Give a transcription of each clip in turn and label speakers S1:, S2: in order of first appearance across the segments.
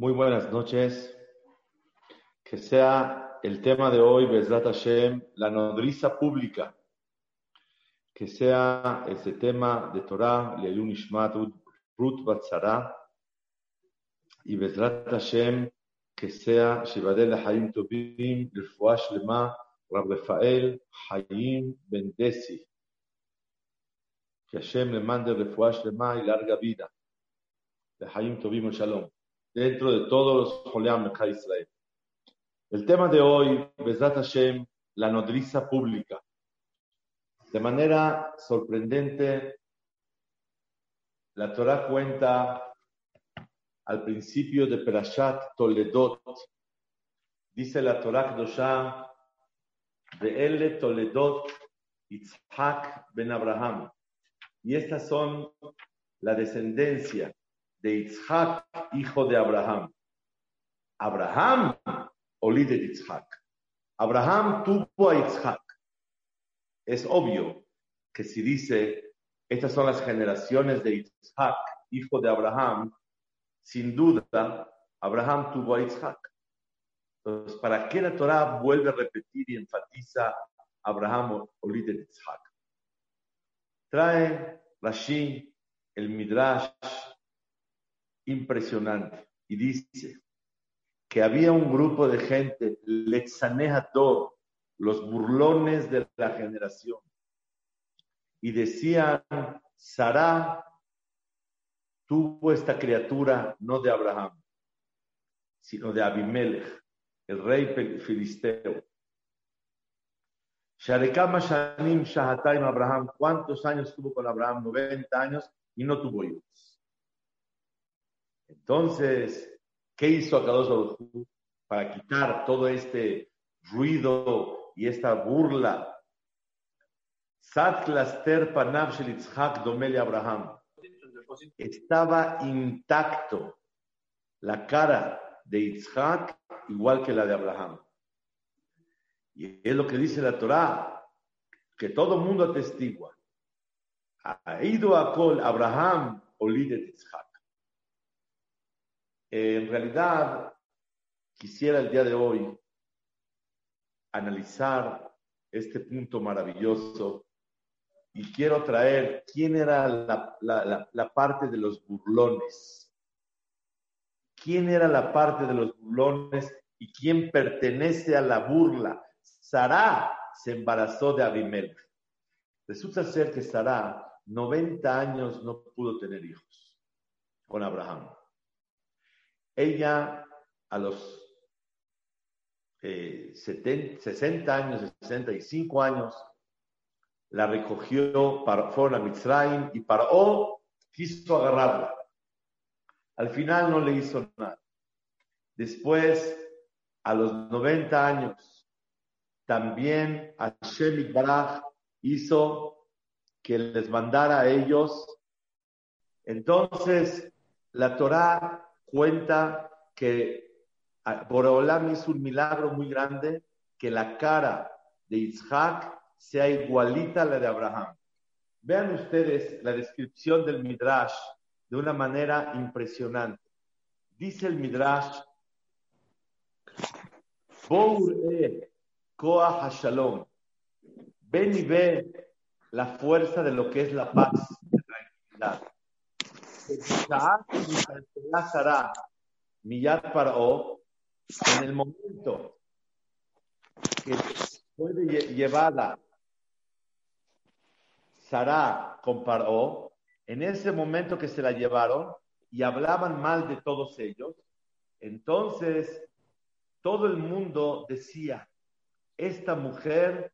S1: Muy buenas noches. Que sea el tema de hoy, Besrat Hashem, la nodriza pública. Que sea este tema de Torah, Leilun Ishmatut, Ruth Batzara. Y Besrat Hashem, que sea Shivadel Haim Tobim, Refuash Lema, Rab Rafael Hayim Bendesi. Que Hashem le mande Refuash Lema y larga vida. De Hayim Tobim Shalom dentro de todos los Joleam de Israel. El tema de hoy, Besat Hashem, la nodriza pública. De manera sorprendente, la Torah cuenta al principio de Perashat Toledot, dice la Torah Kdoshah, de Ele Toledot Itzhak ben Abraham. Y estas son la descendencia de Isaac, hijo de Abraham. Abraham, olí de Isaac. Abraham tuvo a Isaac. Es obvio que si dice, estas son las generaciones de Isaac, hijo de Abraham, sin duda, Abraham tuvo a Isaac. Entonces, ¿para qué la Torah vuelve a repetir y enfatiza Abraham, olí de Isaac? Trae Rashi, el Midrash, impresionante. Y dice que había un grupo de gente, Lexanehator, los burlones de la generación. Y decían, Sara tuvo esta criatura no de Abraham, sino de Abimelech, el rey filisteo. Sharekama Shanim Shahataim Abraham, ¿cuántos años tuvo con Abraham? 90 años y no tuvo hijos. Entonces, ¿qué hizo Akadosh para quitar todo este ruido y esta burla? Abraham. Estaba intacto la cara de Yitzhak igual que la de Abraham. Y es lo que dice la Torah, que todo mundo atestigua. Ha ido a Col Abraham, de Yitzhak. Eh, en realidad, quisiera el día de hoy analizar este punto maravilloso y quiero traer quién era la, parte de los burlones. ¿Quién era la parte de los burlones y quién pertenece a la burla? Sará se embarazó de Abimelech. Resulta ser que Sará, 90 años, no pudo tener hijos con Abraham. Ella a los 60 eh, años, 65 años, la recogió, para, fueron a Mitzrayim y Paró quiso agarrarla. Al final no le hizo nada. Después, a los 90 años, también Hashem Baraj hizo que les mandara a ellos. Entonces, la Torah cuenta que Boreolam hizo un milagro muy grande, que la cara de Isaac sea igualita a la de Abraham. Vean ustedes la descripción del Midrash de una manera impresionante. Dice el Midrash, Koah Hashalom. Ven y ve la fuerza de lo que es la paz, la tranquilidad en el momento que fue llevada Sara con Paró, en ese momento que se la llevaron y hablaban mal de todos ellos, entonces todo el mundo decía, esta mujer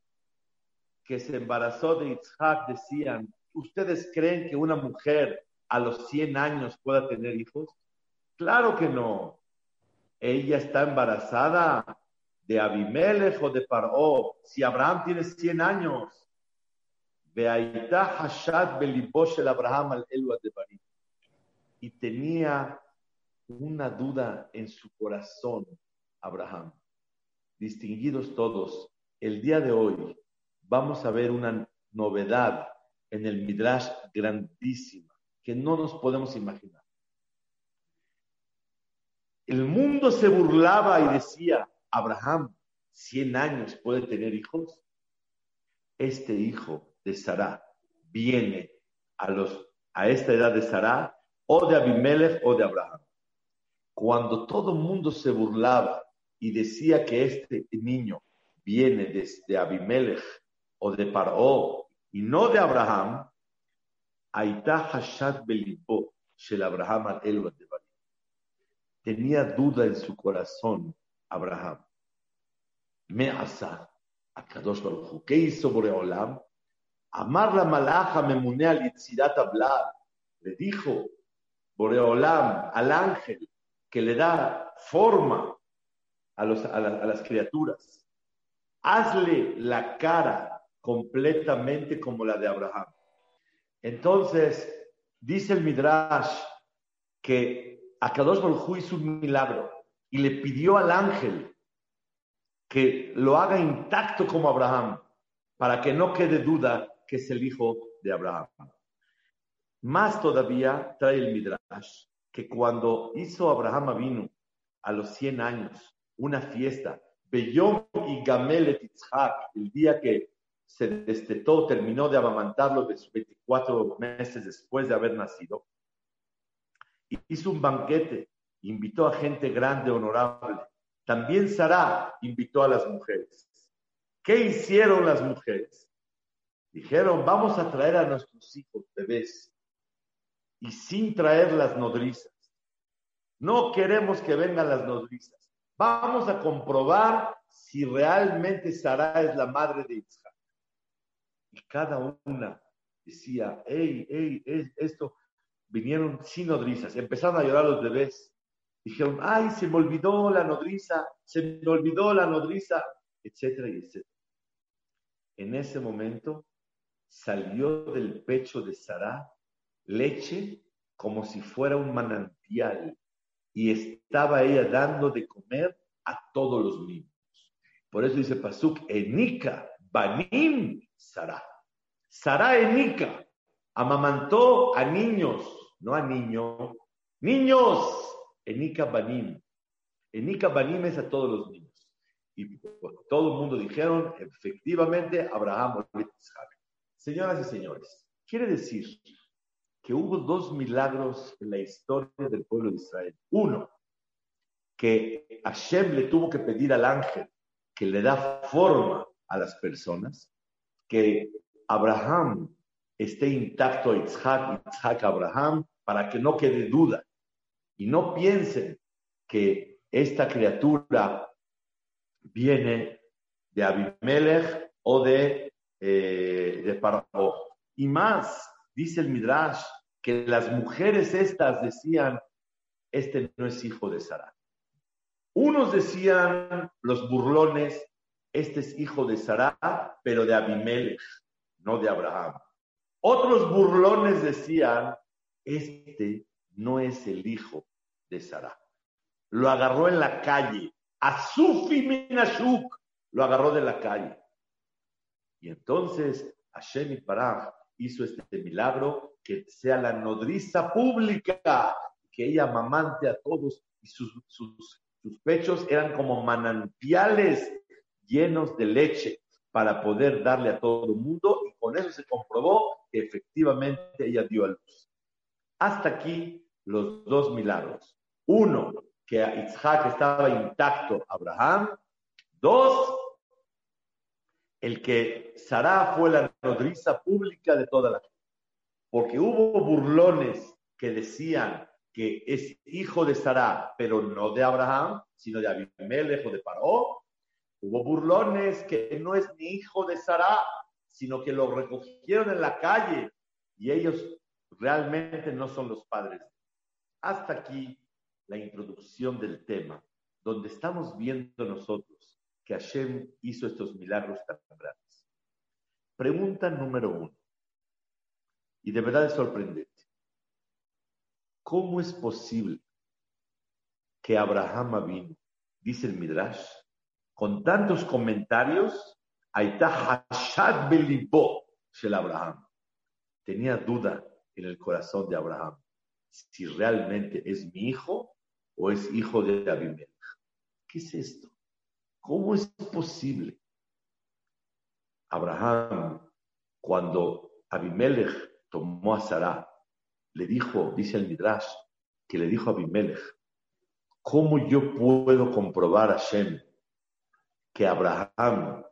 S1: que se embarazó de Isaac, decían, ¿ustedes creen que una mujer a los 100 años pueda tener hijos? Claro que no. ella está embarazada de Abimelech o de Paró. Si Abraham tiene 100 años, Y tenía una duda en su corazón, Abraham. Distinguidos todos, el día de hoy vamos a ver una novedad en el Midrash grandísima que no nos podemos imaginar. El mundo se burlaba y decía, Abraham, 100 años puede tener hijos. Este hijo de Sarah viene a, los, a esta edad de Sarah o de Abimelech o de Abraham. Cuando todo el mundo se burlaba y decía que este niño viene desde Abimelech o de Paró y no de Abraham, Aitá Belipo, Shel Abraham al Tenía duda en su corazón Abraham. Me asa a Kadosh Baruch ¿Qué hizo Boreolam? Amar la malaja me mune al hablar. Le dijo Boreolam al ángel que le da forma a, los, a las criaturas. Hazle la cara completamente como la de Abraham. Entonces, dice el Midrash que Akadosh Baruj hizo un milagro y le pidió al ángel que lo haga intacto como Abraham, para que no quede duda que es el hijo de Abraham. Más todavía trae el Midrash que cuando hizo Abraham vino a los 100 años una fiesta, Beyom y Gamel el día que se destetó, terminó de amamantarlo de 24 meses después de haber nacido. Hizo un banquete, invitó a gente grande, honorable. También Sara invitó a las mujeres. ¿Qué hicieron las mujeres? Dijeron, vamos a traer a nuestros hijos bebés y sin traer las nodrizas. No queremos que vengan las nodrizas. Vamos a comprobar si realmente Sara es la madre de Isaac cada una decía, hey, hey, esto, vinieron sin nodrizas, empezaron a llorar los bebés. Dijeron, ay, se me olvidó la nodriza, se me olvidó la nodriza, etcétera, etcétera. En ese momento salió del pecho de Sara leche como si fuera un manantial y estaba ella dando de comer a todos los niños. Por eso dice Pasuk, Enika, Banim, Sara. Sara Enika amamantó a niños, no a niños, niños, Enika Banim. Enika Banim es a todos los niños. Y todo el mundo dijeron, efectivamente, Abraham Señoras y señores, quiere decir que hubo dos milagros en la historia del pueblo de Israel. Uno, que Hashem le tuvo que pedir al ángel que le da forma a las personas que Abraham esté intacto Isaac, Isaac Abraham, para que no quede duda. Y no piensen que esta criatura viene de Abimelech o de, eh, de Y más, dice el Midrash, que las mujeres estas decían, este no es hijo de Sara. Unos decían, los burlones, este es hijo de Sará, pero de Abimelech, no de Abraham. Otros burlones decían, este no es el hijo de Sará. Lo agarró en la calle. Azufi Minashuk lo agarró de la calle. Y entonces Hashem y hizo este milagro que sea la nodriza pública, que ella mamante a todos y sus pechos eran como manantiales llenos de leche para poder darle a todo el mundo y con eso se comprobó que efectivamente ella dio a luz. Hasta aquí los dos milagros. Uno, que Isaac estaba intacto, Abraham. Dos, el que Sara fue la nodriza pública de toda la gente. Porque hubo burlones que decían que es hijo de Sara, pero no de Abraham, sino de Abimelech de Paró, Hubo burlones que no es ni hijo de Sara, sino que lo recogieron en la calle y ellos realmente no son los padres. Hasta aquí la introducción del tema. donde estamos viendo nosotros que Hashem hizo estos milagros tan grandes. Pregunta número uno, y de verdad es sorprendente. ¿Cómo es posible que Abraham vino, dice el Midrash, con tantos comentarios, Aita Hashad Belibo Shel Abraham. Tenía duda en el corazón de Abraham si realmente es mi hijo o es hijo de Abimelech. ¿Qué es esto? ¿Cómo es posible? Abraham, cuando Abimelech tomó a Sarah, le dijo, dice el Midrash, que le dijo a Abimelech, ¿cómo yo puedo comprobar a Shem que Abraham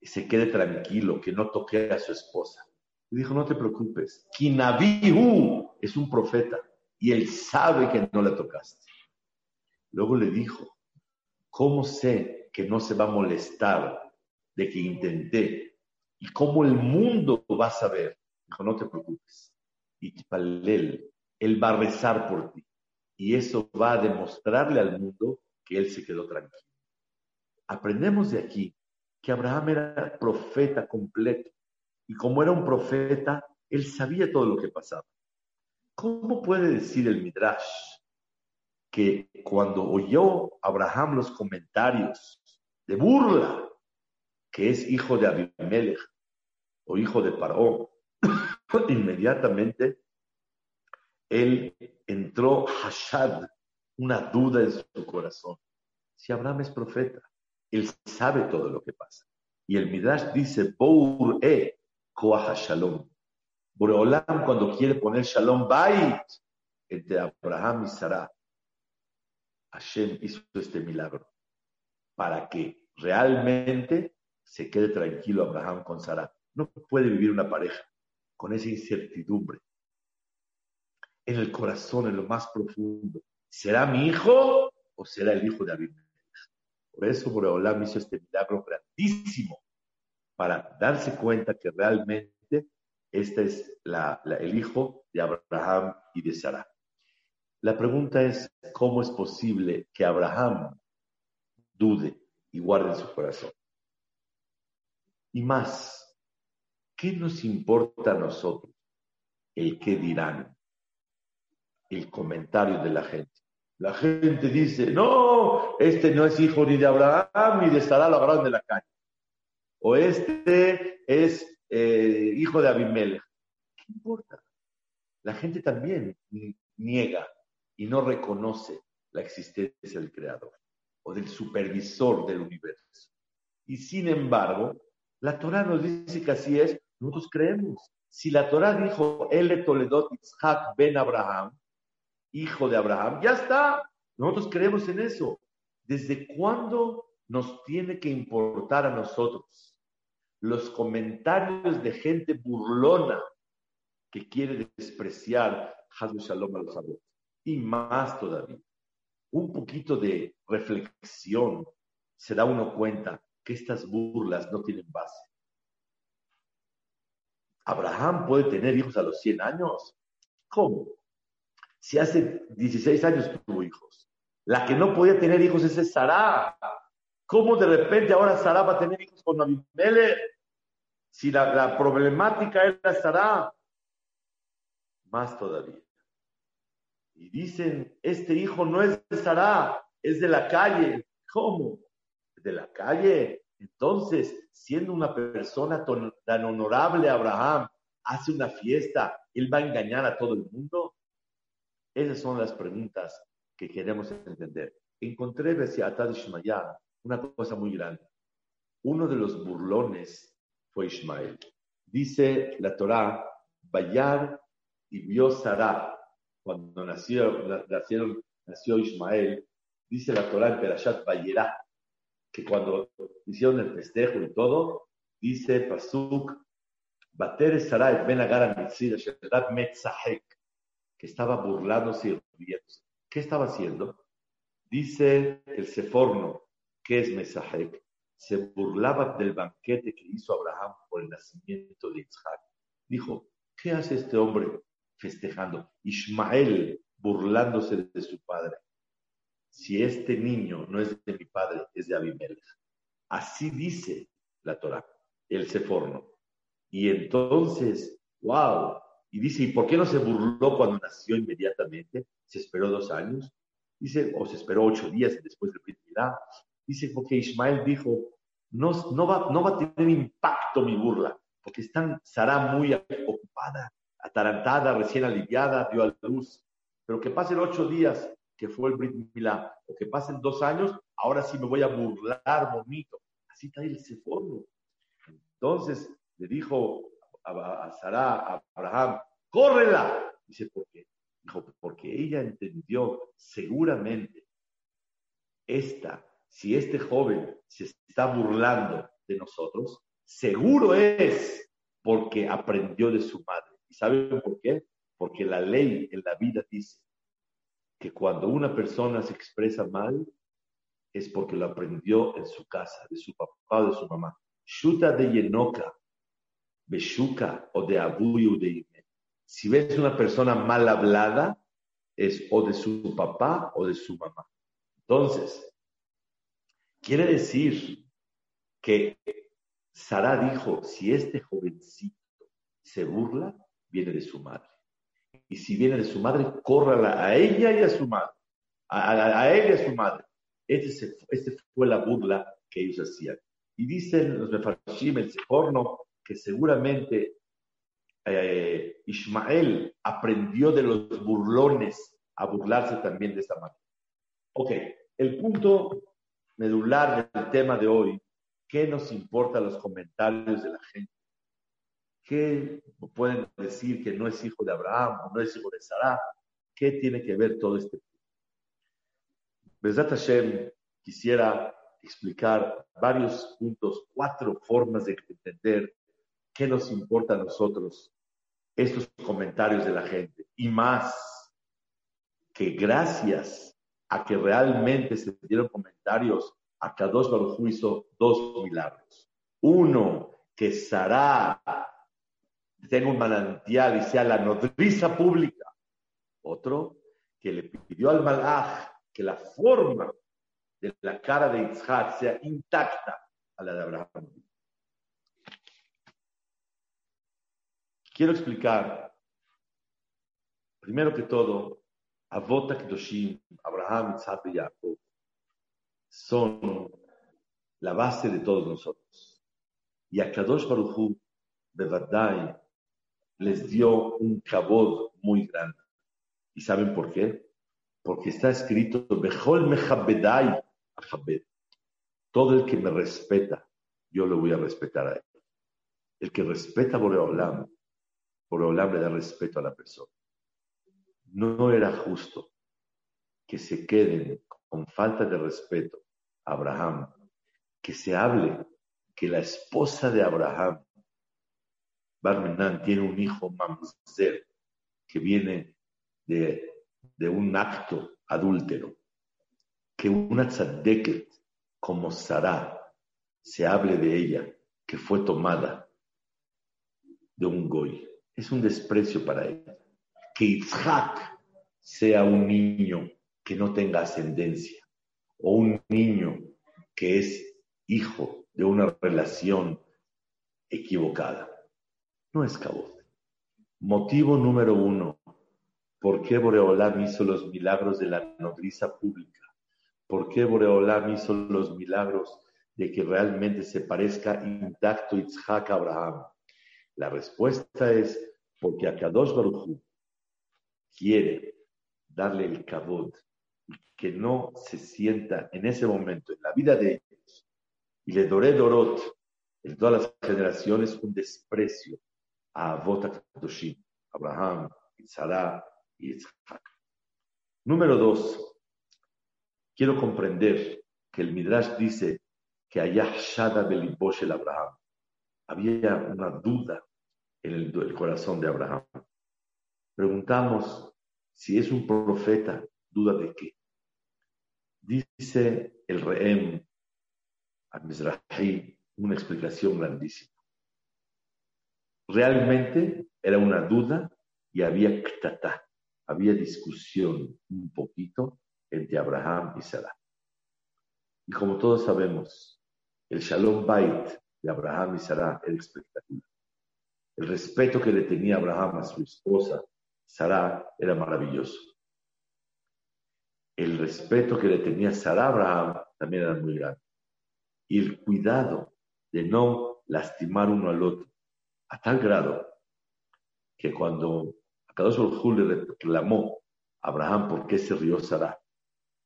S1: se quede tranquilo, que no toque a su esposa? Le dijo, no te preocupes, Kinabihu es un profeta y él sabe que no le tocaste. Luego le dijo, ¿cómo sé que no se va a molestar de que intenté? ¿Y cómo el mundo va a saber? Dijo, no te preocupes. Y él, él va a rezar por ti. Y eso va a demostrarle al mundo que él se quedó tranquilo. Aprendemos de aquí que Abraham era profeta completo. Y como era un profeta, él sabía todo lo que pasaba. ¿Cómo puede decir el Midrash que cuando oyó Abraham los comentarios de burla, que es hijo de Abimelech o hijo de Paró, inmediatamente él entró Hashad, una duda en su corazón. Si Abraham es profeta, él sabe todo lo que pasa. Y el Midrash dice, Bour e Shalom. Boreolam cuando quiere poner Shalom Bait entre Abraham y Sarah, Hashem hizo este milagro para que realmente se quede tranquilo Abraham con Sarah. No puede vivir una pareja con esa incertidumbre en el corazón, en lo más profundo. ¿Será mi hijo o será el hijo de Abimelech? Por eso Boreolam hizo este milagro grandísimo para darse cuenta que realmente este es el hijo de Abraham y de Sara. La pregunta es, ¿cómo es posible que Abraham dude y guarde en su corazón? Y más, ¿qué nos importa a nosotros el qué dirán? El comentario de la gente. La gente dice, no, este no es hijo ni de Abraham ni de Sara, lo agarraron de la calle. O este es eh, hijo de Abimelech. ¿Qué importa? La gente también niega y no reconoce la existencia del creador o del supervisor del universo. Y sin embargo, la Torah nos dice que así es, nosotros creemos. Si la Torah dijo, El Toledot Itzhak ben Abraham, hijo de Abraham, ya está. Nosotros creemos en eso. ¿Desde cuándo nos tiene que importar a nosotros los comentarios de gente burlona que quiere despreciar Hazbe Shalom a los adultos. Y más todavía, un poquito de reflexión se da uno cuenta que estas burlas no tienen base. Abraham puede tener hijos a los 100 años. ¿Cómo? Si hace 16 años tuvo hijos. La que no podía tener hijos es Sara. ¿Cómo de repente ahora Sara va a tener hijos con Abimelech? Si la, problemática era Sara, más todavía. Y dicen, este hijo no es de Sara, es de la calle. ¿Cómo? De la calle. Entonces, siendo una persona tan honorable, Abraham hace una fiesta, ¿él va a engañar a todo el mundo? Esas son las preguntas que queremos entender. Encontré, decía Ishmael, una cosa muy grande. Uno de los burlones fue Ismael. Dice la Torá, Bayar y vio Sarah, cuando nació, nacieron, nació Ismael, dice la Torá en Perashat Bayerá, que cuando hicieron el festejo y todo, dice Pasuk, Bater Sarah Ben Agar Metzahek, que estaba burlándose y riéndose. ¿Qué estaba haciendo? Dice el Seforno, que es Mesahek, se burlaba del banquete que hizo Abraham por el nacimiento de Isaac. Dijo, ¿qué hace este hombre festejando? Ismael burlándose de su padre. si este niño no es de mi padre, es de Abimelech. Así dice la Torah, el Seforno. Y entonces, wow, y dice, ¿y por qué no se burló cuando nació inmediatamente? Se esperó dos años. Dice, o se esperó ocho días después de Brit Dice, porque Ismael dijo, no, no, va, no va a tener impacto mi burla, porque están, Sara muy ocupada, atarantada, recién aliviada, dio a luz. Pero que pasen ocho días, que fue el Brit Milá, o que pasen dos años, ahora sí me voy a burlar bonito. Así está el Seforno. Entonces le dijo a, Sara, a Abraham, córrela. Dice, ¿por qué? Porque ella entendió seguramente esta, si este joven se está burlando de nosotros, seguro es porque aprendió de su madre. ¿Y saben por qué? Porque la ley en la vida dice que cuando una persona se expresa mal, es porque lo aprendió en su casa, de su papá o de su mamá. Shuta de Yenoka, Beshuka o de Abuyu de. Si ves una persona mal hablada, es o de su papá o de su mamá. Entonces, quiere decir que Sara dijo, si este jovencito se burla, viene de su madre. Y si viene de su madre, córrala a ella y a su madre. A, él y a su madre. Este, este, fue la burla que ellos hacían. Y dicen los Mefarshim, el Seforno, que seguramente eh, Ismael aprendió de los burlones a burlarse también de esta manera. Ok, el punto medular del tema de hoy, ¿qué nos importa los comentarios de la gente? ¿Qué pueden decir que no es hijo de Abraham o no es hijo de Sarah? ¿Qué tiene que ver todo este punto? Besat Hashem quisiera explicar varios puntos, cuatro formas de entender qué nos importa a nosotros estos comentarios de la gente. Y más, que gracias a que realmente se dieron comentarios, a Kadosh Baruj hizo dos milagros. Uno, que Sara tenga un manantial y sea la nodriza pública. Otro, que le pidió al Malach que la forma de la cara de Isaac sea intacta a la de Abraham. Quiero explicar, primero que todo, Avota Kedoshim, Abraham, Isaac y Jacob, son la base de todos nosotros. Y a Kadosh Baruchu, Bevadai, les dio un cabod muy grande. ¿Y saben por qué? Porque está escrito, Bejol Mejabedai, Todo el que me respeta, yo lo voy a respetar a él. El que respeta a Boreolam, Boreolam le da respeto a la persona. No era justo que se queden con falta de respeto a Abraham, que se hable que la esposa de Abraham, Barmenan, tiene un hijo mamzer que viene de, de un acto adúltero, que una tzadeket como Sarah se hable de ella que fue tomada de un goy. Es un desprecio para ella. Que Isaac sea un niño que no tenga ascendencia o un niño que es hijo de una relación equivocada. No es cabot. Motivo número uno. ¿Por qué Boreolam hizo los milagros de la nodriza pública? ¿Por qué Boreolam hizo los milagros de que realmente se parezca intacto Itzhak a Abraham? La respuesta es porque Akadosh Baruch quiere darle el cabot que no se sienta en ese momento en la vida de ellos y le doré dorot en todas las generaciones un desprecio a Avot Akadoshim, Abraham, Sarah y Isaac. Número dos, quiero comprender que el Midrash dice que allá Shada Belibosh el Abraham. Había una duda en el, corazón de Abraham. Preguntamos si es un profeta, duda de qué. Dice el Rehem al-Mizrahi una explicación grandísima. Realmente era una duda y había ktata, había discusión un poquito entre Abraham y Sara. Y como todos sabemos, el Shalom Bait de Abraham y Sara era espectacular. El respeto que le tenía Abraham a su esposa, Sara, era maravilloso. El respeto que le tenía Sara a Abraham también era muy grande. Y el cuidado de no lastimar uno al otro, a tal grado que cuando Akadosh Baruj le reclamó a Abraham por qué se rió Sara,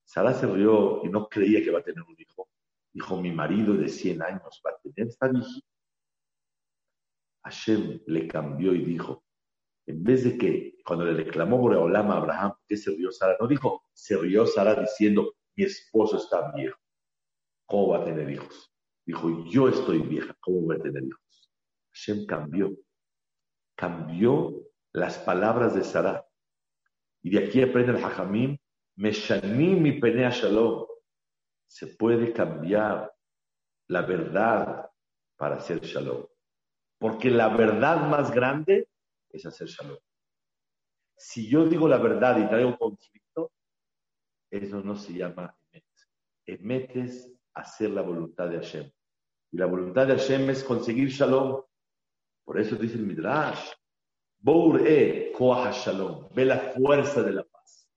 S1: Sara se rió y no creía que va a tener un hijo. Dijo, mi marido de 100 años va a tener esta viejita. Hashem le cambió y dijo, en vez de que cuando le reclamó Boreolam a Abraham, ¿qué se rió Sara? No dijo, se rió Sara diciendo, mi esposo está viejo. ¿Cómo va a tener hijos? Dijo, yo estoy vieja, ¿cómo voy a tener hijos? Hashem cambió. Cambió las palabras de Sara. Y de aquí aprende el Hajamim, Meshanim mi penea shalom. Se puede cambiar la verdad para hacer shalom. Porque la verdad más grande es hacer shalom. Si yo digo la verdad y traigo conflicto, eso no se llama emet. Emet hacer la voluntad de Hashem. Y la voluntad de Hashem es conseguir shalom. Por eso dice el Midrash, Bour e shalom, ve la fuerza de la paz.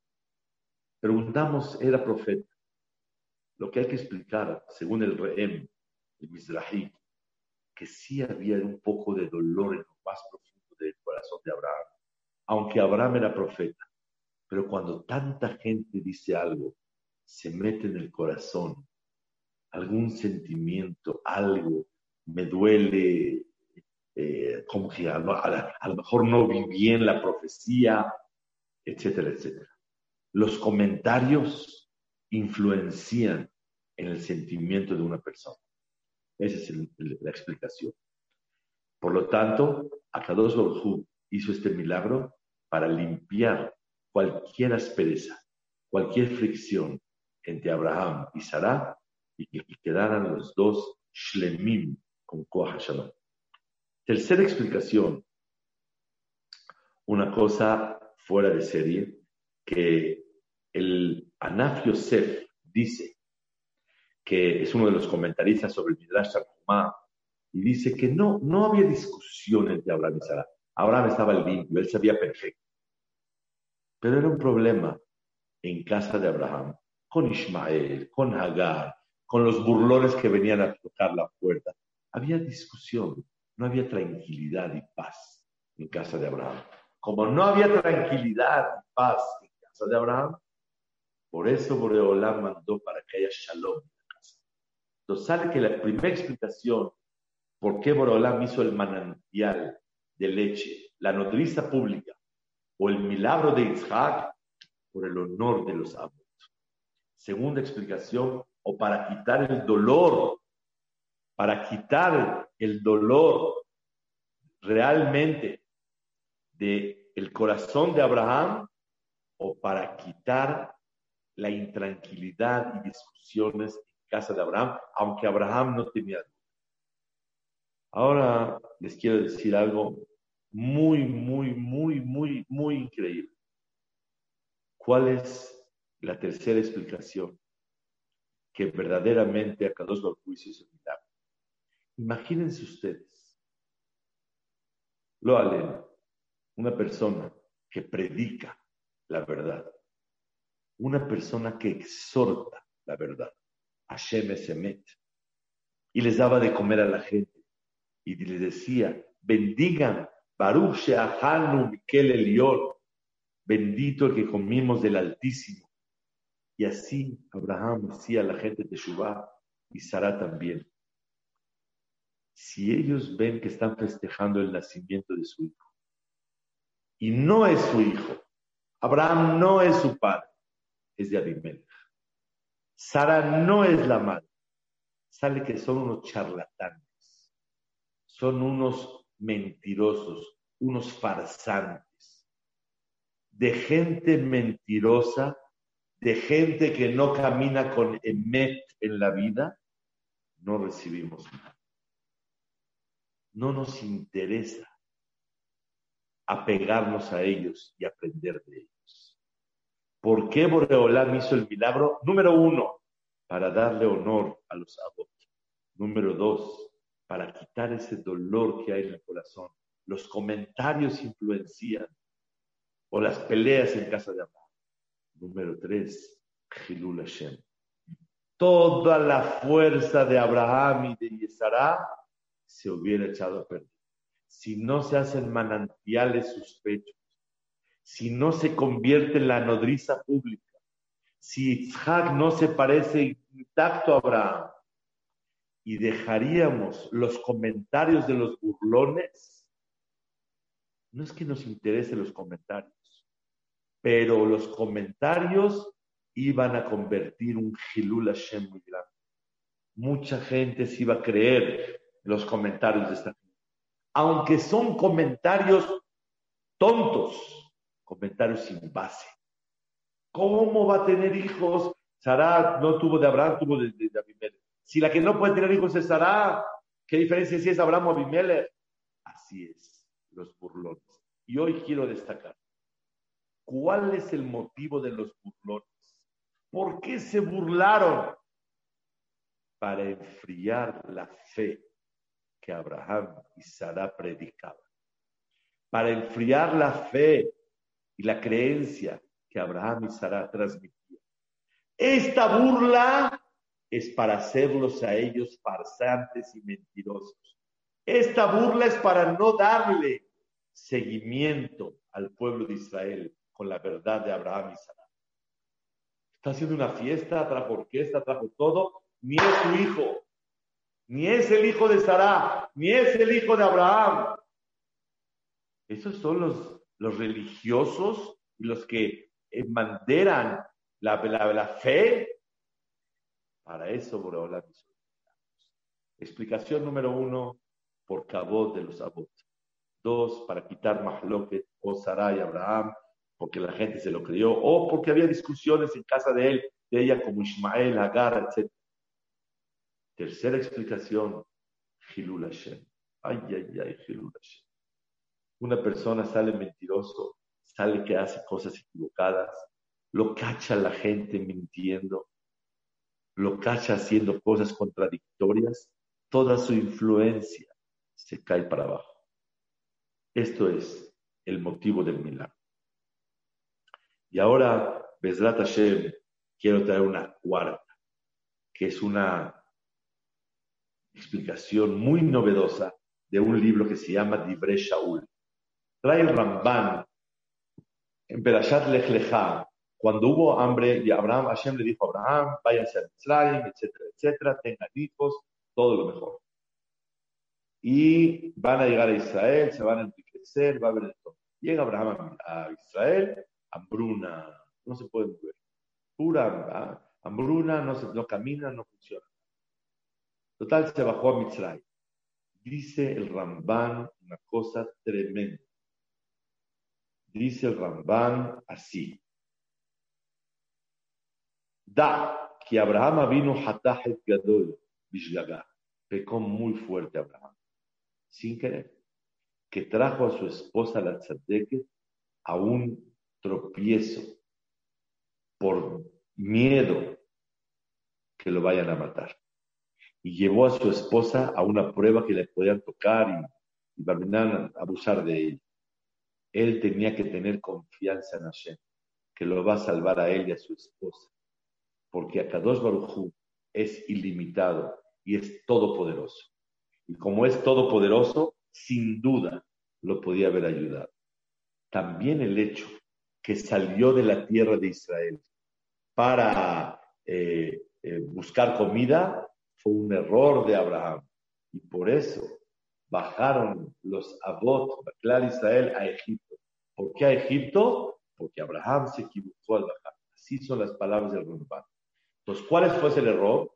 S1: Preguntamos, era profeta. Lo que hay que explicar, según el Rehem, el Mizrahi, que sí había un poco de dolor en lo más profundo del corazón de Abraham, aunque Abraham era profeta. Pero cuando tanta gente dice algo, se mete en el corazón algún sentimiento, algo, me duele, eh, como que a, lo mejor no vi bien la profecía, etcétera, etcétera. Los comentarios influencian en el sentimiento de una persona. Esa es la explicación. Por lo tanto, Akadosh Baruj hizo este milagro para limpiar cualquier aspereza, cualquier fricción entre Abraham y Sarah y que quedaran los dos shlemim con Koah Shalom. Tercera explicación, una cosa fuera de serie, que el Anaf Yosef dice, que es uno de los comentaristas sobre el Midrash Tanhumá, y dice que no, no había discusión entre Abraham y Sara. Abraham estaba limpio, él sabía perfecto. Pero era un problema en casa de Abraham, con Ismael, con Hagar, con los burlones que venían a tocar la puerta. Había discusión, no había tranquilidad y paz en casa de Abraham. Como no había tranquilidad y paz en casa de Abraham, por eso Boreolá mandó para que haya shalom. Entonces sale que la primera explicación por qué Boreolá hizo el manantial de leche, la nodriza pública o el milagro de Isaac por el honor de los amos. Segunda explicación, o para quitar el dolor, para quitar el dolor realmente de el corazón de Abraham o para quitar la intranquilidad y discusiones casa de Abraham, aunque Abraham no tenía Ahora les quiero decir algo muy, muy, muy, muy, muy increíble. ¿Cuál es la tercera explicación? Que verdaderamente a Kadosh Baruj hizo milagro. Imagínense ustedes, lo halen, una persona que predica la verdad, una persona que exhorta la verdad, Y les daba de comer a la gente, y les decía, bendigan, Baruch Sheahanu Mikel Elior, bendito el que comimos del Altísimo. Y así Abraham decía a la gente de Shubá y Sara también si ellos ven que están festejando el nacimiento de su hijo y no es su hijo, Abraham no es su padre, es de Abimelech. Sara no es la madre, sale que son unos charlatanes, son unos mentirosos, unos farsantes, de gente mentirosa, de gente que no camina con Emet en la vida, no recibimos nada. No nos interesa apegarnos a ellos y aprender de ellos. ¿Por qué Boreolam hizo el milagro? Número uno, para darle honor a los abot. Número dos, para quitar ese dolor que hay en el corazón. Los comentarios influencian o las peleas en casa de Abraham. Número tres, Hilul Hashem. Toda la fuerza de Abraham y de Yesará se hubiera echado a perder. Si no se hacen manantiales sus pechos, si no se convierte en la nodriza pública, si Isaac no se parece intacto a Abraham, y dejaríamos los comentarios de los burlones, no es que nos interesen los comentarios, pero los comentarios iban a convertir un Hilul Hashem muy grande. Mucha gente se iba a creer los comentarios de esta gente. Aunque son comentarios tontos, comentarios sin base. ¿Cómo va a tener hijos? Sara no tuvo de Abraham, tuvo de, de, Si la que no puede tener hijos es Sara, ¿qué diferencia si es Abraham o Abimelech? Así es, los burlones. Y hoy quiero destacar, ¿cuál es el motivo de los burlones? ¿Por qué se burlaron? Para enfriar la fe que Abraham y Sara predicaban. Para enfriar la fe y la creencia que Abraham y Sara transmitían. Esta burla es para hacerlos a ellos farsantes y mentirosos. Esta burla es para no darle seguimiento al pueblo de Israel con la verdad de Abraham y Sara. Está haciendo una fiesta, trajo orquesta, trajo todo, ni es su hijo, ni es el hijo de Sara, ni es el hijo de Abraham. Esos son los, los religiosos y los que manderan la, la, fe. Para eso, Boreolam Explicación número uno, por cabot de los abot. Dos, para quitar Mahloket o Sara y Abraham, porque la gente se lo creyó, o porque había discusiones en casa de él, de ella como Ismael, Agar, etc. Tercera explicación, Hilul Hashem. Ay, ay, ay. Una persona sale mentiroso, sale que hace cosas equivocadas, lo cacha la gente mintiendo, lo cacha haciendo cosas contradictorias, toda su influencia se cae para abajo. Esto es el motivo del milagro. Y ahora, Bezrat Hashem, quiero traer una cuarta, que es una explicación muy novedosa de un libro que se llama Dibre Shaul. Trae el Ramban en Berashat Lech Lecha, cuando hubo hambre, y Abraham, Hashem le dijo a Abraham, váyanse a Israel, etcétera, etcétera, tengan hijos, todo lo mejor. Y van a llegar a Israel, se van a enriquecer, va a haber todo. Llega Abraham a, Israel, hambruna, no se puede mover. Pura hambruna, no, se, no camina, no funciona. Total, se bajó a Mitzray. Dice el Ramban una cosa tremenda. Dice el Ramban así. Da, que Abraham vino hatahet gadol, bishgaga. Pecó muy fuerte Abraham, sin querer, que trajo a su esposa la tzadeket a un tropiezo por miedo que lo vayan a matar y llevó a su esposa a una prueba que le podían tocar y, y abusar de ella. Él tenía que tener confianza en Hashem, que lo va a salvar a él y a su esposa, porque Akadosh Baruj es ilimitado y es todopoderoso. Y como es todopoderoso, sin duda lo podía haber ayudado. También el hecho que salió de la tierra de Israel para eh, eh, buscar comida fue un error de Abraham. Y por eso bajaron los Abot, Baklar Israel, a Egipto. ¿Por qué a Egipto? Porque Abraham se equivocó al bajar. Así son las palabras del Ramban. Entonces, ¿cuál fue el error?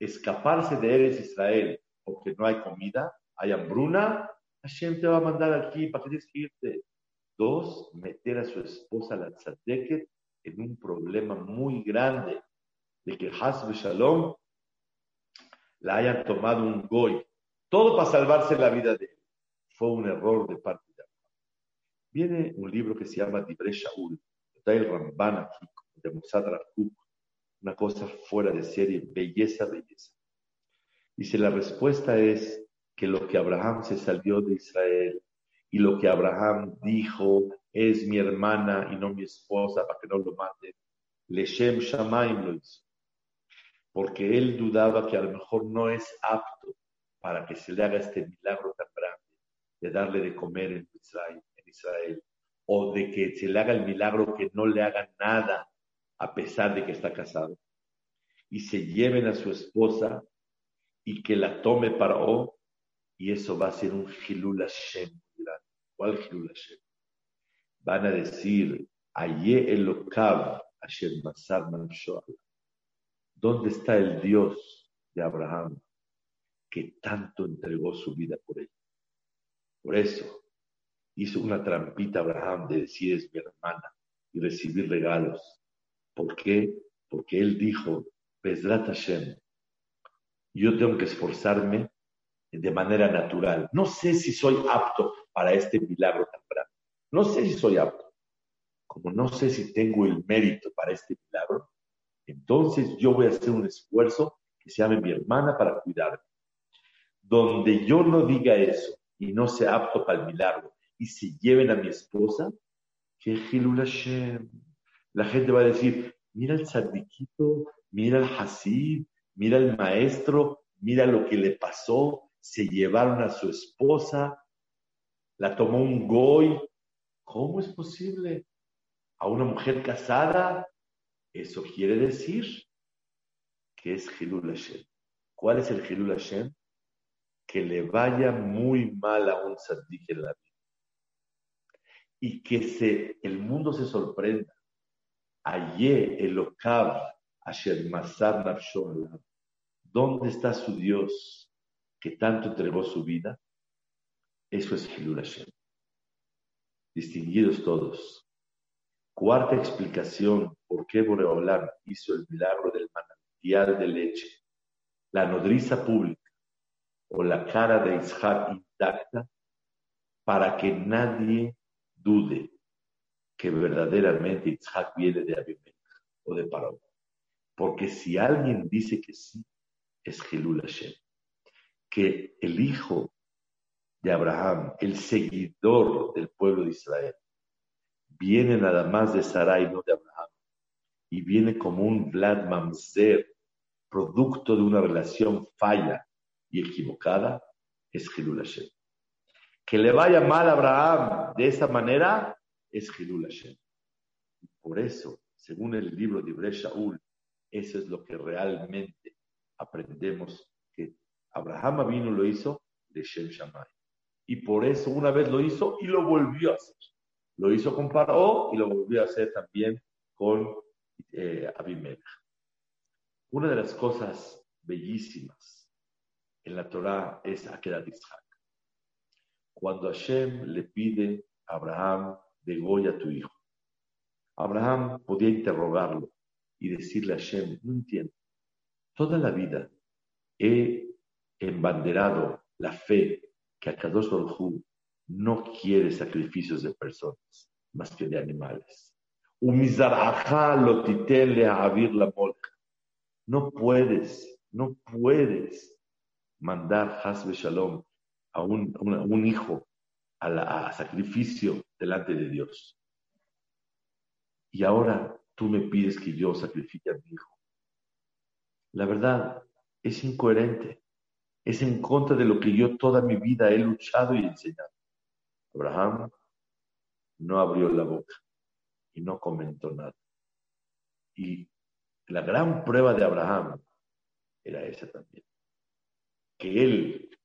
S1: Escaparse de Eres Israel porque no hay comida, hay hambruna. Hashem te va a mandar aquí, ¿para que tienes que? Dos, meter a su esposa, la tzadeket, en un problema muy grande de que Hasbe Shalom la hayan tomado un goy, todo para salvarse la vida de él. Fue un error de parte. Viene un libro que se llama Dibre Shaul, está el Ramban aquí, de Mossad una cosa fuera de serie, belleza, belleza. Dice, la respuesta es que lo que Abraham se salió de Israel y lo que Abraham dijo es mi hermana y no mi esposa para que no lo maten, Leshem Shamaim lo hizo. Porque él dudaba que a lo mejor no es apto para que se le haga este milagro tan grande de darle de comer en Israel, Israel o de que se le haga el milagro que no le haga nada a pesar de que está casado, y se lleven a su esposa y que la tome para O, y eso va a ser un Hilul Hashem. ¿Cuál Hilul Hashem? Van a decir, Aye Elokav Hashem Masar ¿Dónde está el Dios de Abraham que tanto entregó su vida por él? Por eso hizo una trampita Abraham de decir es mi hermana y recibir regalos. ¿Por qué? Porque él dijo, Bezrat Hashem, yo tengo que esforzarme de manera natural. No sé si soy apto para este milagro tan grande. No sé si soy apto. Como no sé si tengo el mérito para este milagro, entonces yo voy a hacer un esfuerzo que se llame mi hermana para cuidarme. Donde yo no diga eso y no sea apto para el milagro y se lleven a mi esposa, que Hilul Hashem. La gente va a decir, mira el sadiquito, mira el Hasid, mira el maestro, mira lo que le pasó, se llevaron a su esposa, la tomó un goy. ¿Cómo es posible? A una mujer casada, eso quiere decir que es Hilul Hashem. ¿Cuál es el Hilul Hashem? Que le vaya muy mal a un sadik en la vida y que se, el mundo se sorprenda. Aye Elokav Asher Masar ¿Dónde está su Dios que tanto entregó su vida? Eso es Hilul Hashem. Distinguidos todos. Cuarta explicación por qué Boreolam hizo el milagro del manantial de leche, la nodriza pública o la cara de Isaac intacta para que nadie dude que verdaderamente Isaac viene de Abimelech o de Paró. Porque si alguien dice que sí, es Gelul Hashem. Que el hijo de Abraham, el seguidor del pueblo de Israel, viene nada más de Sarai, no de Abraham, y viene como un Vlad Mamzer, producto de una relación falla y equivocada, es Gelul Hashem. Que le vaya mal a Abraham de esa manera es Hilul Hashem. Por eso, según el libro de Ibre Shaul, eso es lo que realmente aprendemos que Abraham vino lo hizo de Shem Shammai. Y por eso una vez lo hizo y lo volvió a hacer. Lo hizo con Paró y lo volvió a hacer también con eh, Abimelech. Una de las cosas bellísimas en la Torah es Akedat Isaac cuando Hashem le pide a Abraham, degolla a tu hijo. Abraham podía interrogarlo y decirle a Hashem, no entiendo, toda la vida he embanderado la fe que Akadosh Baruj no quiere sacrificios de personas, más que de animales. No puedes, no puedes mandar Hasbe Shalom a un, hijo a, sacrificio delante de Dios. Y ahora tú me pides que yo sacrifique a mi hijo. La verdad es incoherente. Es en contra de lo que yo toda mi vida he luchado y enseñado. Abraham no abrió la boca y no comentó nada. Y la gran prueba de Abraham era esa también. Que él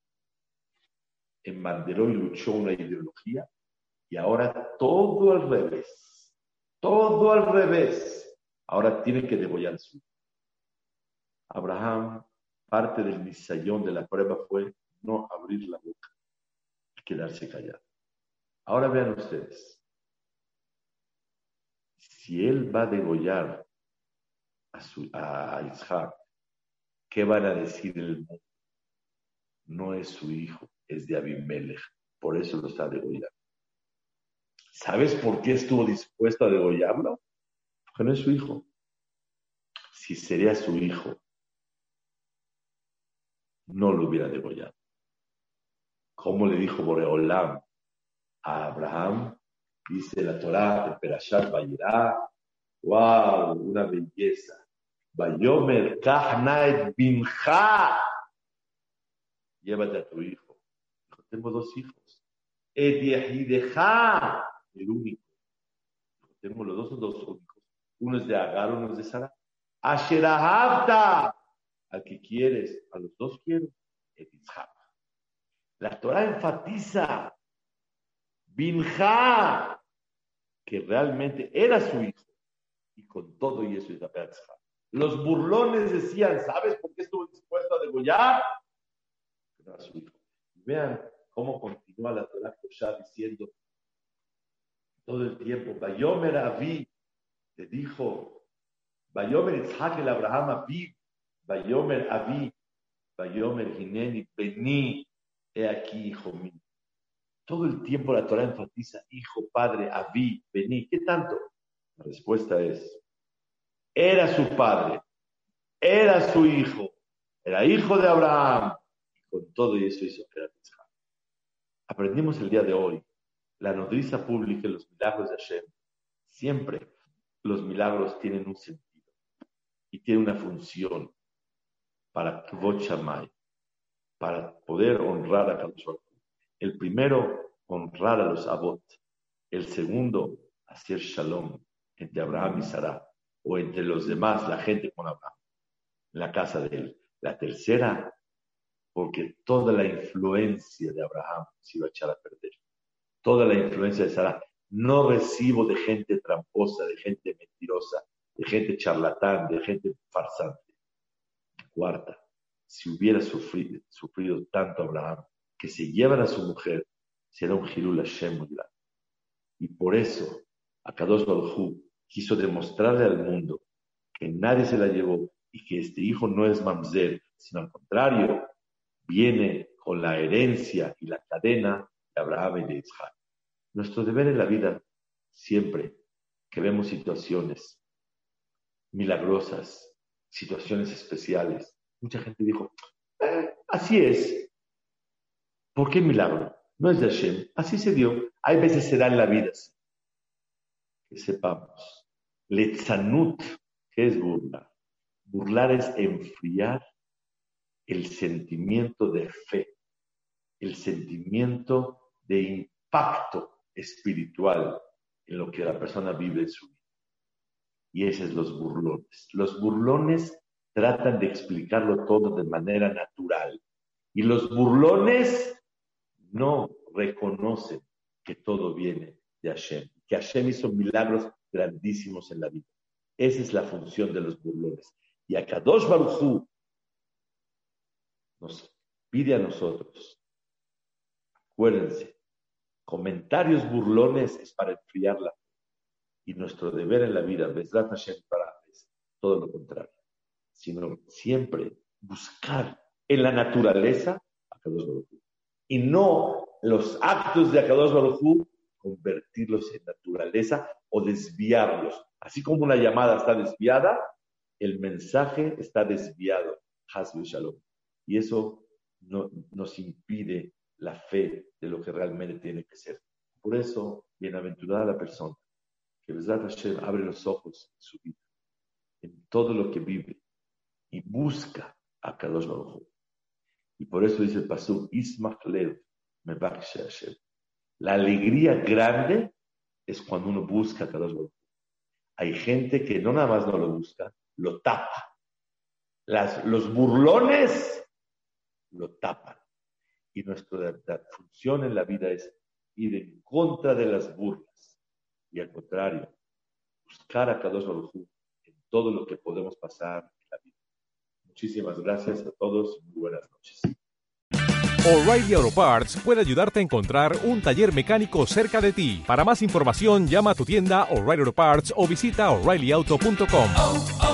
S1: embanderó y luchó una ideología y ahora todo al revés, todo al revés, ahora tiene que degollar su. Abraham, parte del misayón de la prueba fue no abrir la boca y quedarse callado. Ahora vean ustedes, si él va a degollar a, su, a Isaac, ¿qué van a decir el mundo? No es su hijo, es de Abimelech. Por eso lo está degollando. ¿Sabes por qué estuvo dispuesto a degollarlo? Que no es su hijo. Si sería su hijo, no lo hubiera degollado. ¿Cómo le dijo Boreolam a Abraham? Dice la Torah de Perashat Bayirá. ¡Wow! Una belleza. Bayomer Kahnaet Binja. Llévate a tu hijo. Tengo dos hijos. Ediehideja. El único. Tengo los dos son dos únicos. Uno es de Agar, uno es de Sara. Asherahavta. Al que quieres, a los dos quiero. La Torah enfatiza Binja, que realmente era su hijo. Y con todo y eso es la Los burlones decían, ¿sabes por qué estuvo dispuesto a degollar? Era su hijo. Vean cómo continúa la Torah ya diciendo todo el tiempo, Bayomer Avi, le dijo, Bayomer Itzhak el Abraham Avi, Bayomer Avi, Bayomer Hineni, Beni, he aquí, hijo mío. Todo el tiempo la Torah enfatiza, hijo, padre, Avi, Beni. ¿Qué tanto? La respuesta es, era su padre, era su hijo, era hijo de Abraham. Y con todo eso hizo que era Aprendimos el día de hoy la nodriza pública y los milagros de Hashem. Siempre los milagros tienen un sentido y tienen una función para Kvot para poder honrar a Kadosh El primero, honrar a los Abot. El segundo, hacer Shalom entre Abraham y Sarah, o entre los demás, la gente con Abraham, en la casa de él. La tercera, porque toda la influencia de Abraham se iba a echar a perder. Toda la influencia de Sarah. No recibo de gente tramposa, de gente mentirosa, de gente charlatán, de gente farsante. Cuarta, si hubiera sufrido, tanto Abraham, que se llevan a su mujer, será un Hirul Hashem muy. Y por eso, Akadosh Baruj quiso demostrarle al mundo que nadie se la llevó y que este hijo no es mamzer, sino al contrario, viene con la herencia y la cadena de Abraham y de Isaac. Nuestro deber en la vida, siempre que vemos situaciones milagrosas, situaciones especiales, mucha gente dijo, eh, así es. ¿Por qué milagro? No es de Hashem, así se dio. Hay veces se da en la vida. Que sepamos. Letzanut, ¿qué es burlar? Burlar es enfriar el sentimiento de fe, el sentimiento de impacto espiritual en lo que la persona vive en su vida. Y esos es los burlones. Los burlones tratan de explicarlo todo de manera natural. Y los burlones no reconocen que todo viene de Hashem, que Hashem hizo milagros grandísimos en la vida. Esa es la función de los burlones. Y a Kadosh Baruchú nos pide a nosotros, acuérdense, comentarios burlones es para enfriarla. Y nuestro deber en la vida, Besrat Hashem, para es todo lo contrario sino siempre buscar en la naturaleza a Kadosh Baruj y no los actos de Akadosh Baruj convertirlos en naturaleza o desviarlos. Así como una llamada está desviada, el mensaje está desviado. Shalom. Y eso no, nos impide la fe de lo que realmente tiene que ser. Por eso, bienaventurada la persona que Besrat Hashem abre los ojos en su vida, en todo lo que vive, y busca a Kadosh Baruj Y por eso dice el pasú, Ismach Lev, me Hashem. La alegría grande es cuando uno busca a Kadosh Baruj Hay gente que no nada más no lo busca, lo tapa. Las, los burlones lo tapan. Y nuestra función en la vida es ir en contra de las burlas. Y al contrario, buscar a Kadosh Baruj en todo lo que podemos pasar Muchísimas gracias a todos. Muy buenas noches.
S2: O'Reilly Auto Parts puede ayudarte a encontrar un taller mecánico cerca de ti. Para más información, llama a tu tienda O'Reilly Auto Parts o visita oreillyauto.com.